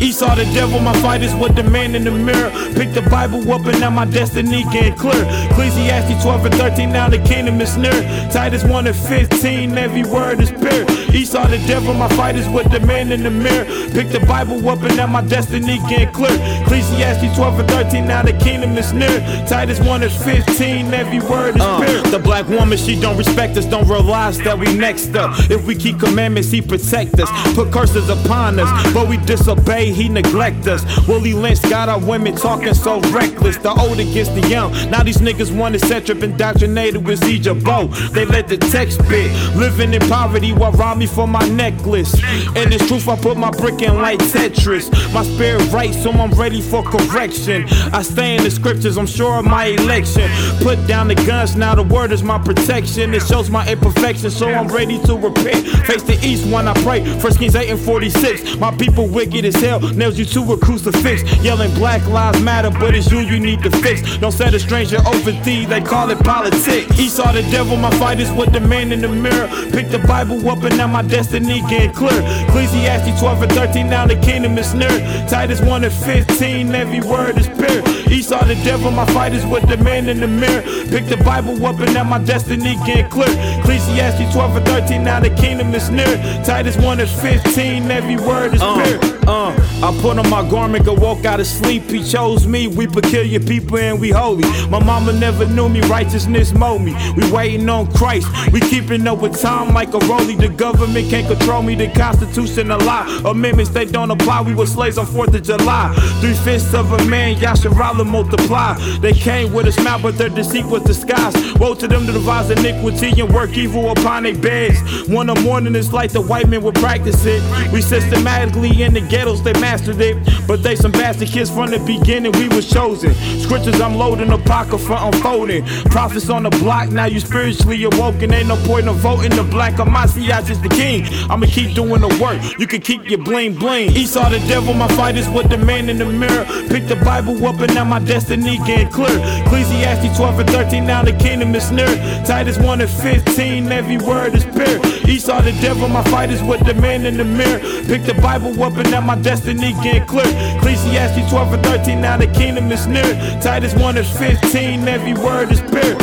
Esau the devil, my fight is with the man in the mirror. Pick the Bible up and now my destiny getting clear. Ecclesiastes 12 and 13, now the kingdom is near. Titus 1 and 15, every word is pure. Esau the devil, my fight is with the man in the mirror. Pick the Bible up and now my destiny getting clear. Ecclesiastes 12 and 13, now the kingdom is near. Titus 1 and 15, every word is Uh, pure. the black woman, she don't respect us, don't realize that we next up. If we keep commandments, he protect us. Put curses upon us, but we disobey, he neglect us. Willie Lynch got our women talking so reckless. The old against the young. Now these niggas want to set up indoctrinated with Egypt. They let the text bit. Living in poverty while rob me for my necklace. And it's truth, I put my brick in like Tetris. My spirit right, so I'm ready for correction. I stay in the scriptures, I'm sure of my election. Put down the guns, now the word is my protection. It shows my imperfection, so I'm ready to repent. Face the east when I pray. First Kings 8 and 46. My people wicked as hell, nails you to a crucifix. Yelling Black Lives Matter, but it's you you need to fix. Don't set a stranger over thee, they call it politics. Esau the devil, my fight is with the man in the mirror. Pick the Bible up and now my destiny getting clear. Ecclesiastes 12 and 13, now the kingdom is near. Titus 1 and 15, every word is pure. Esau the devil, my fight is with the man in the mirror. Pick the Bible up and now my destiny get clear. Ecclesiastes 12 and 13, now the kingdom is near. Titus 1 and 15, every word is pure. Uh, I put on my garment, go walk out of sleep. He chose me, we peculiar people and we holy. My mama never knew me, righteousness mold me. We waiting on Christ, we keeping up with time like a rollie. The government can't control me, the Constitution a lie. Amendments they don't apply, we were slaves on 4th of July. Three fifths of a man, Yasharahla multiply. They came with a smile, but their deceit was disguised. Woe to them to devise iniquity and work evil upon their beds. One a morning it's like the white men would practice it. We systematically in the ghettos, they mastered it. But they some bastard kids from the beginning, we was chosen. Scriptures I'm loading, apocrypha unfolding. Prophets on the block, now you spiritually awoken. Ain't no point in voting the black of my is the king. I'ma keep doing the work, you can keep your bling bling. Esau the devil, my fight is with the man in the mirror. Pick the Bible up and now my destiny getting clear. Ecclesiastes 12 and 13, now the kingdom is near. Titus 1 and 15, every word is pure. Esau the devil, my fight is with the man in the mirror. Pick the Bible up and now my destiny getting clear. Ecclesiastes 12 and 13, now the kingdom is near. Titus 1 and 15, every word is pure.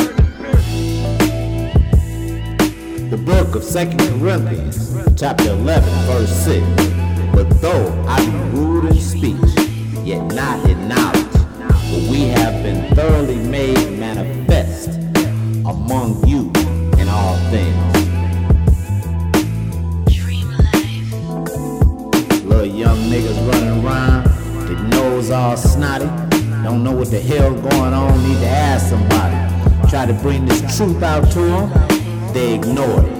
The book of Second Corinthians, chapter 11, verse 6. But though I be rude in speech, yet not in knowledge, for we have been thoroughly made manifest among you in all things. Dream Life. Little young niggas running around, their nose all snotty, don't know what the hell going on, need to ask somebody. Try to bring this truth out to them, they ignore it.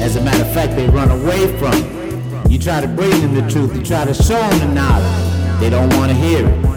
As a matter of fact, they run away from it. You try to bring them the truth, you try to show them the knowledge, they don't want to hear it.